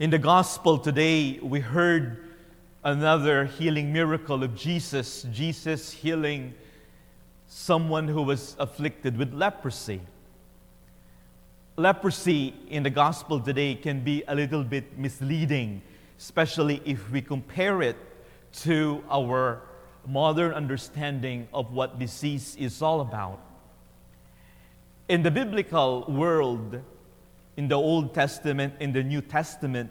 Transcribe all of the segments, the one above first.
In the gospel today, we heard another healing miracle of Jesus, Jesus healing someone who was afflicted with leprosy. Leprosy in the gospel today can be a little bit misleading, especially if we compare it to our modern understanding of what disease is all about. In the biblical world, in the Old Testament, in the New Testament,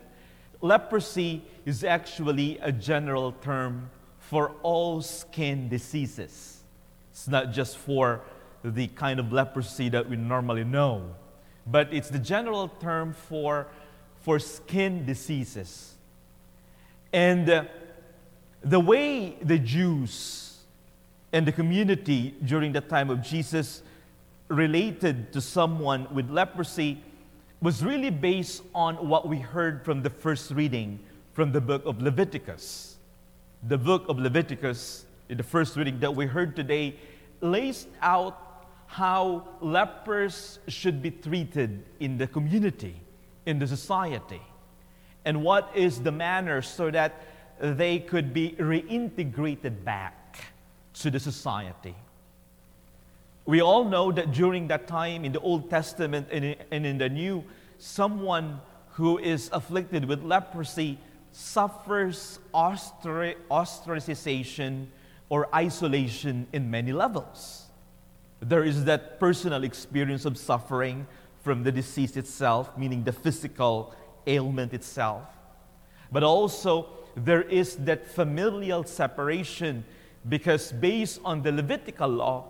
leprosy is actually a general term for all skin diseases. It's not just for the kind of leprosy that we normally know, but it's the general term for, for skin diseases. And uh, the way the Jews and the community during the time of Jesus related to someone with leprosy was really based on what we heard from the first reading from the book of Leviticus. The book of Leviticus, in the first reading that we heard today, lays out how lepers should be treated in the community, in the society, and what is the manner so that they could be reintegrated back to the society. We all know that during that time in the Old Testament and in the New, someone who is afflicted with leprosy suffers ostracization or isolation in many levels. There is that personal experience of suffering from the disease itself, meaning the physical ailment itself. But also, there is that familial separation because, based on the Levitical law,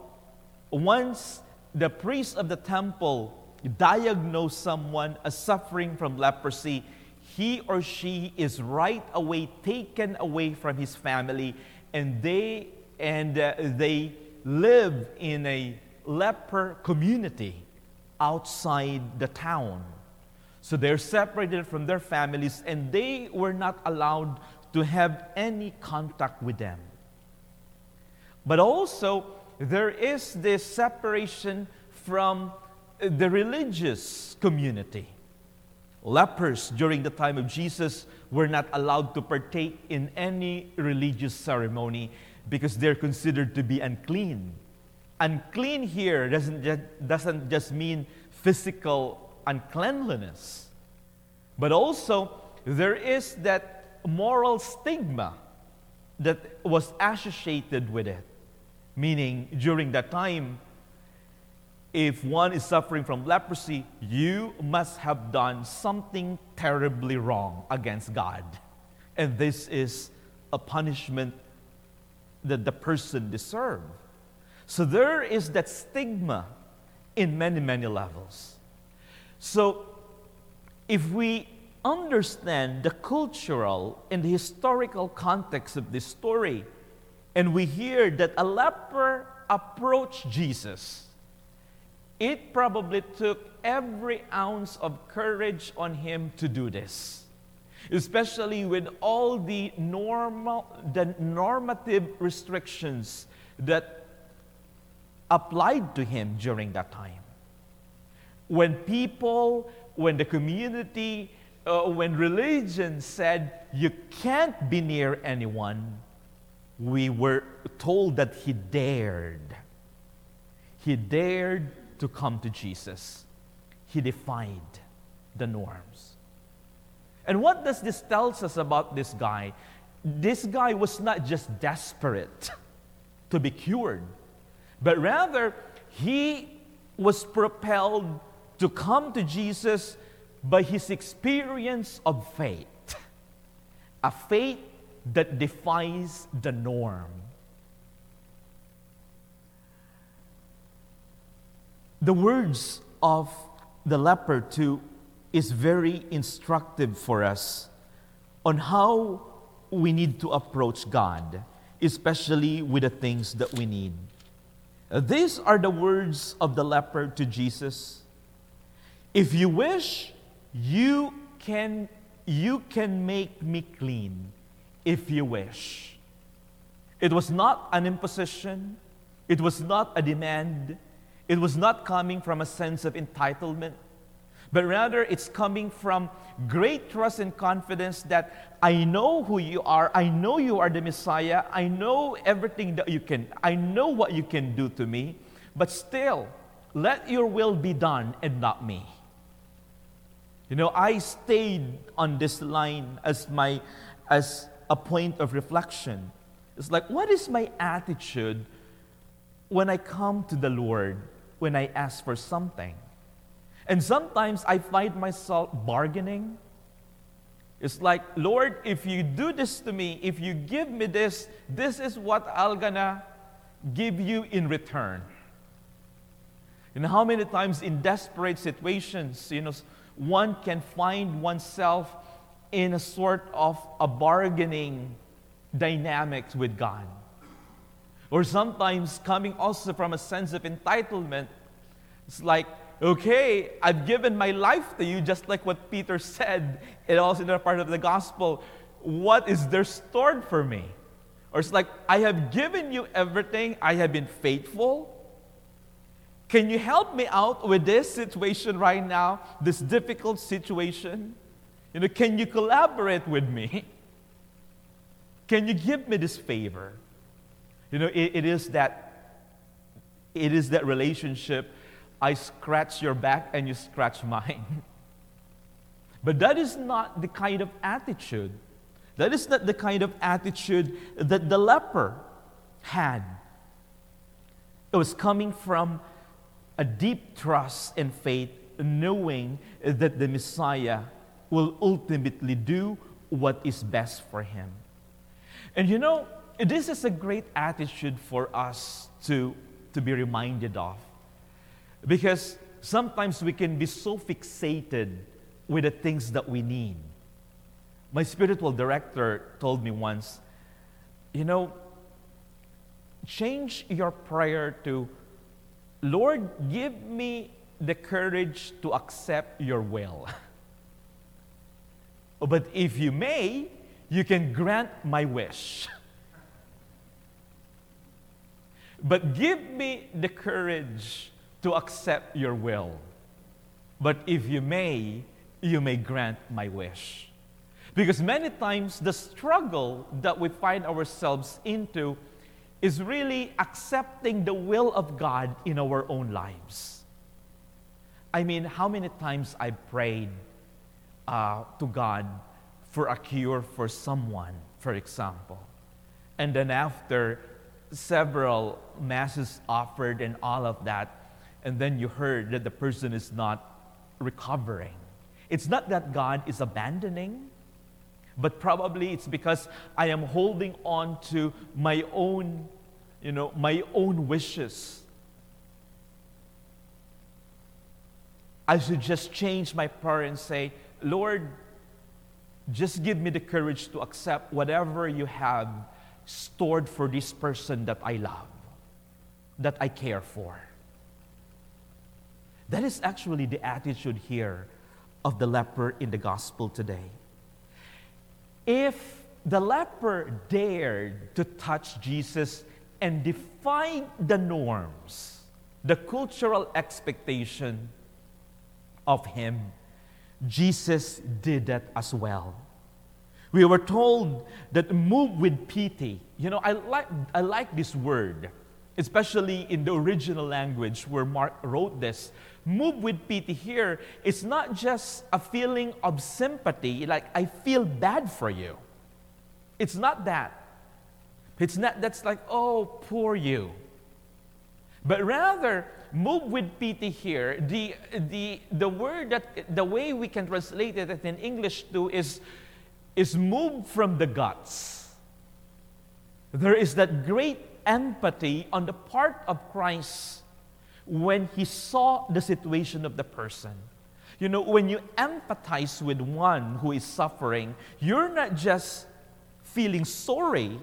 once the priest of the temple diagnose someone as suffering from leprosy, he or she is right away taken away from his family and they and uh, they live in a leper community outside the town. So they're separated from their families and they were not allowed to have any contact with them. But also, there is this separation from the religious community. Lepers during the time of Jesus were not allowed to partake in any religious ceremony because they're considered to be unclean. Unclean here doesn't just, doesn't just mean physical uncleanliness, but also there is that moral stigma that was associated with it. Meaning, during that time, if one is suffering from leprosy, you must have done something terribly wrong against God. And this is a punishment that the person deserves. So there is that stigma in many, many levels. So if we understand the cultural and the historical context of this story, and we hear that a leper approached Jesus, it probably took every ounce of courage on him to do this, especially with all the normal, the normative restrictions that applied to him during that time. When people, when the community, uh, when religion said you can't be near anyone, we were told that he dared. He dared to come to Jesus. He defied the norms. And what does this tell us about this guy? This guy was not just desperate to be cured, but rather he was propelled to come to Jesus by his experience of faith, a faith that defies the norm. The words of the leper too is very instructive for us on how we need to approach God, especially with the things that we need. These are the words of the leper to Jesus. If you wish, you can you can make me clean if you wish. It was not an imposition, it was not a demand, it was not coming from a sense of entitlement, but rather it's coming from great trust and confidence that I know who you are, I know you are the Messiah, I know everything that you can, I know what you can do to me, but still, let your will be done and not me. You know, I stayed on this line as my as a point of reflection. It's like, what is my attitude when I come to the Lord, when I ask for something? And sometimes I find myself bargaining. It's like, Lord, if you do this to me, if you give me this, this is what I'll gonna give you in return. And how many times in desperate situations, you know, one can find oneself in a sort of a bargaining dynamics with God. Or sometimes coming also from a sense of entitlement. It's like, okay, I've given my life to you, just like what Peter said, and also in a part of the gospel. What is there stored for me? Or it's like, I have given you everything, I have been faithful. Can you help me out with this situation right now, this difficult situation? You know, can you collaborate with me? Can you give me this favor? You know, it, it is that it is that relationship I scratch your back and you scratch mine. But that is not the kind of attitude. That is not the kind of attitude that the leper had. It was coming from a deep trust and faith, knowing that the Messiah will ultimately do what is best for him. And you know, this is a great attitude for us to, to be reminded of. Because sometimes we can be so fixated with the things that we need. My spiritual director told me once, you know, change your prayer to, Lord, give me the courage to accept your will. but if you may, you can grant my wish. But give me the courage to accept your will. But if you may, you may grant my wish. Because many times the struggle that we find ourselves into is really accepting the will of God in our own lives. I mean, how many times I prayed uh, to God for a cure for someone, for example, and then after several masses offered and all of that, and then you heard that the person is not recovering. It's not that God is abandoning, but probably it's because I am holding on to my own, you know, my own wishes. I should just change my prayer and say, Lord, just give me the courage to accept whatever you have stored for this person that I love, that I care for. That is actually the attitude here of the leper in the gospel today. If the leper dared to touch Jesus and defy the norms, the cultural expectation of him, Jesus did that as well. We were told that move with pity. You know, I like, I like this word, especially in the original language where Mark wrote this. Move with pity here, it's not just a feeling of sympathy, like I feel bad for you. It's not that. It's not that's like, oh, poor you. But rather, move with pity here. The, the, the word that, the way we can translate it in English too is is moved from the guts. There is that great empathy on the part of Christ when he saw the situation of the person. You know, when you empathize with one who is suffering, you're not just feeling sorry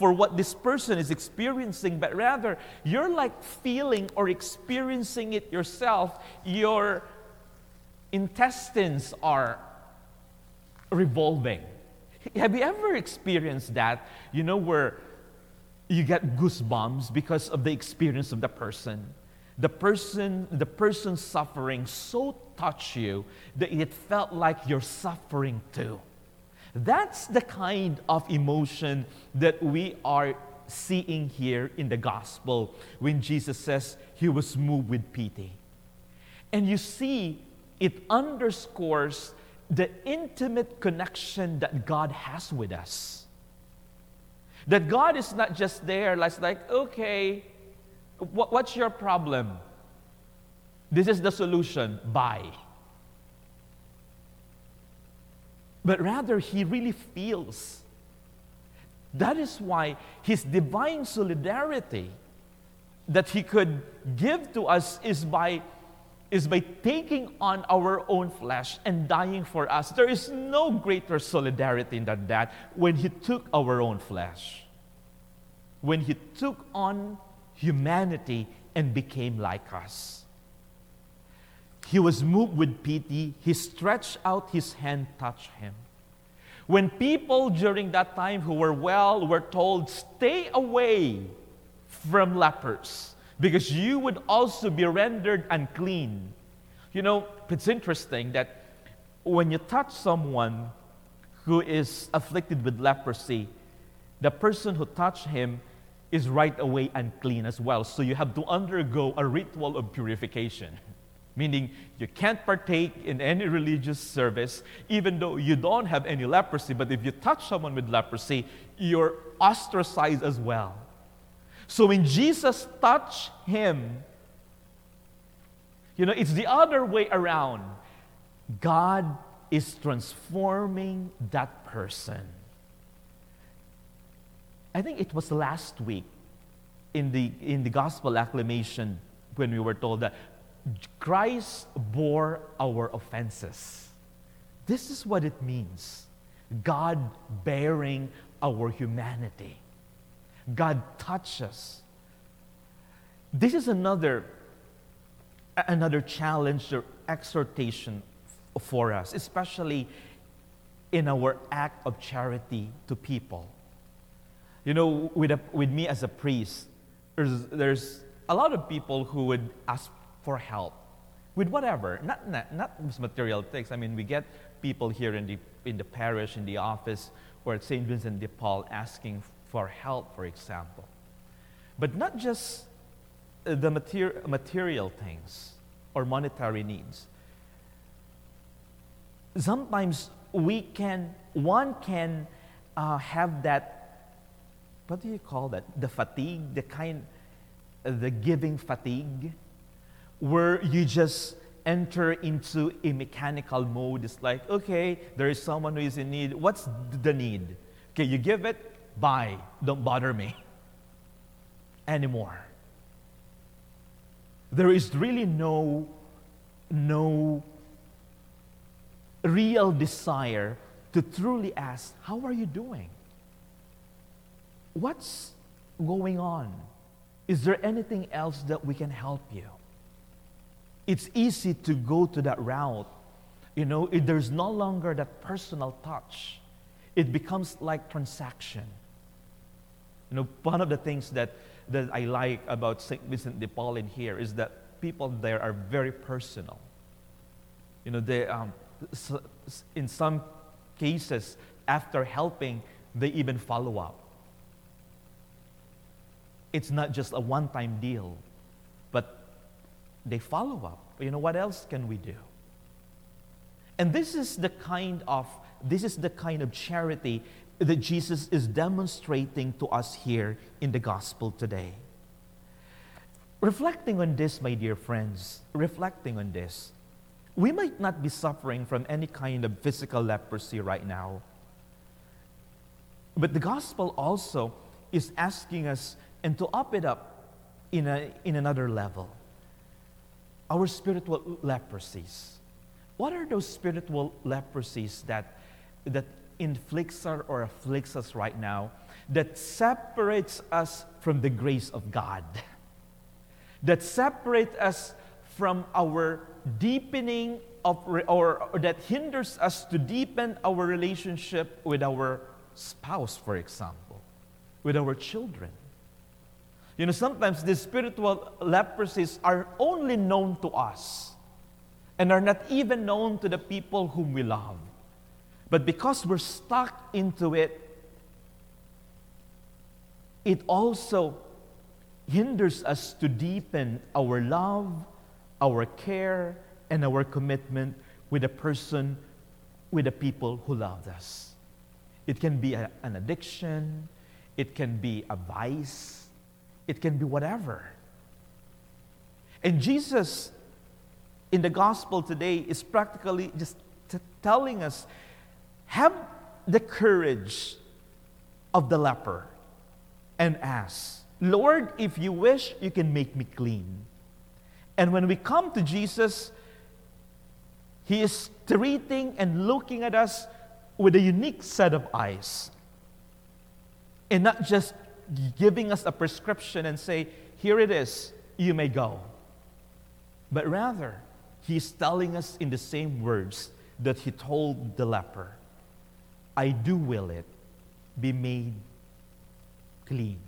for what this person is experiencing, but rather you're like feeling or experiencing it yourself. Your intestines are revolving. Have you ever experienced that? You know, where you get goosebumps because of the experience of the person. the person, the person suffering so touched you that it felt like you're suffering too. That's the kind of emotion that we are seeing here in the gospel when Jesus says he was moved with pity. And you see, it underscores the intimate connection that God has with us. That God is not just there, like, okay, what, what's your problem? This is the solution. Bye. But rather, he really feels. That is why his divine solidarity that he could give to us is by is by taking on our own flesh and dying for us. There is no greater solidarity than that when he took our own flesh. When he took on humanity and became like us. He was moved with pity. He stretched out his hand, touched him. When people during that time who were well were told, stay away from lepers because you would also be rendered unclean. You know, it's interesting that when you touch someone who is afflicted with leprosy, the person who touched him is right away unclean as well. So you have to undergo a ritual of purification, meaning you can't partake in any religious service, even though you don't have any leprosy. But if you touch someone with leprosy, you're ostracized as well. So when Jesus touched him, you know, it's the other way around. God is transforming that person. I think it was last week in the, in the gospel acclamation when we were told that Christ bore our offenses. This is what it means God bearing our humanity. God touches. This is another, another challenge or exhortation for us, especially in our act of charity to people. You know, with, a, with me as a priest, there's, there's a lot of people who would ask for help with whatever, not, not, not material things. I mean, we get people here in the, in the parish, in the office, or at St. Vincent de Paul asking for help, for example. But not just the mater- material things or monetary needs. Sometimes we can, one can uh, have that what do you call that? The fatigue, the kind, the giving fatigue, where you just enter into a mechanical mode. It's like, okay, there is someone who is in need. What's the need? Okay, you give it, bye. Don't bother me anymore. There is really no, no real desire to truly ask, How are you doing? What's going on? Is there anything else that we can help you? It's easy to go to that route. You know, if there's no longer that personal touch. It becomes like transaction. You know, one of the things that, that I like about St. Vincent de Paul in here is that people there are very personal. You know, they, um, in some cases, after helping, they even follow up it's not just a one time deal, they follow up. You know, what else can we do? And this is the kind of this is the kind of charity that Jesus is demonstrating to us here in the gospel today. Reflecting on this, my dear friends, reflecting on this, we might not be suffering from any kind of physical leprosy right now. But the gospel also is asking us and to up it up in, a, in another level, our spiritual leprosies. What are those spiritual leprosies that, that inflicts us or afflicts us right now that separates us from the grace of God? That separates us from our deepening of, or, or that hinders us to deepen our relationship with our spouse, for example, with our children. You know, sometimes the spiritual leprosies are only known to us and are not even known to the people whom we love. But because we're stuck into it, it also hinders us to deepen our love, our care, and our commitment with the person, with the people who loved us. It can be a, an addiction, it can be a vice, it can be whatever. And Jesus in the gospel today is practically just t- telling us have the courage of the leper and ask, Lord, if you wish, you can make me clean. And when we come to Jesus, He is treating and looking at us with a unique set of eyes. And not just giving us a prescription and say, here it is, you may go. But rather, He's telling us in the same words that He told the leper I do will it be made clean.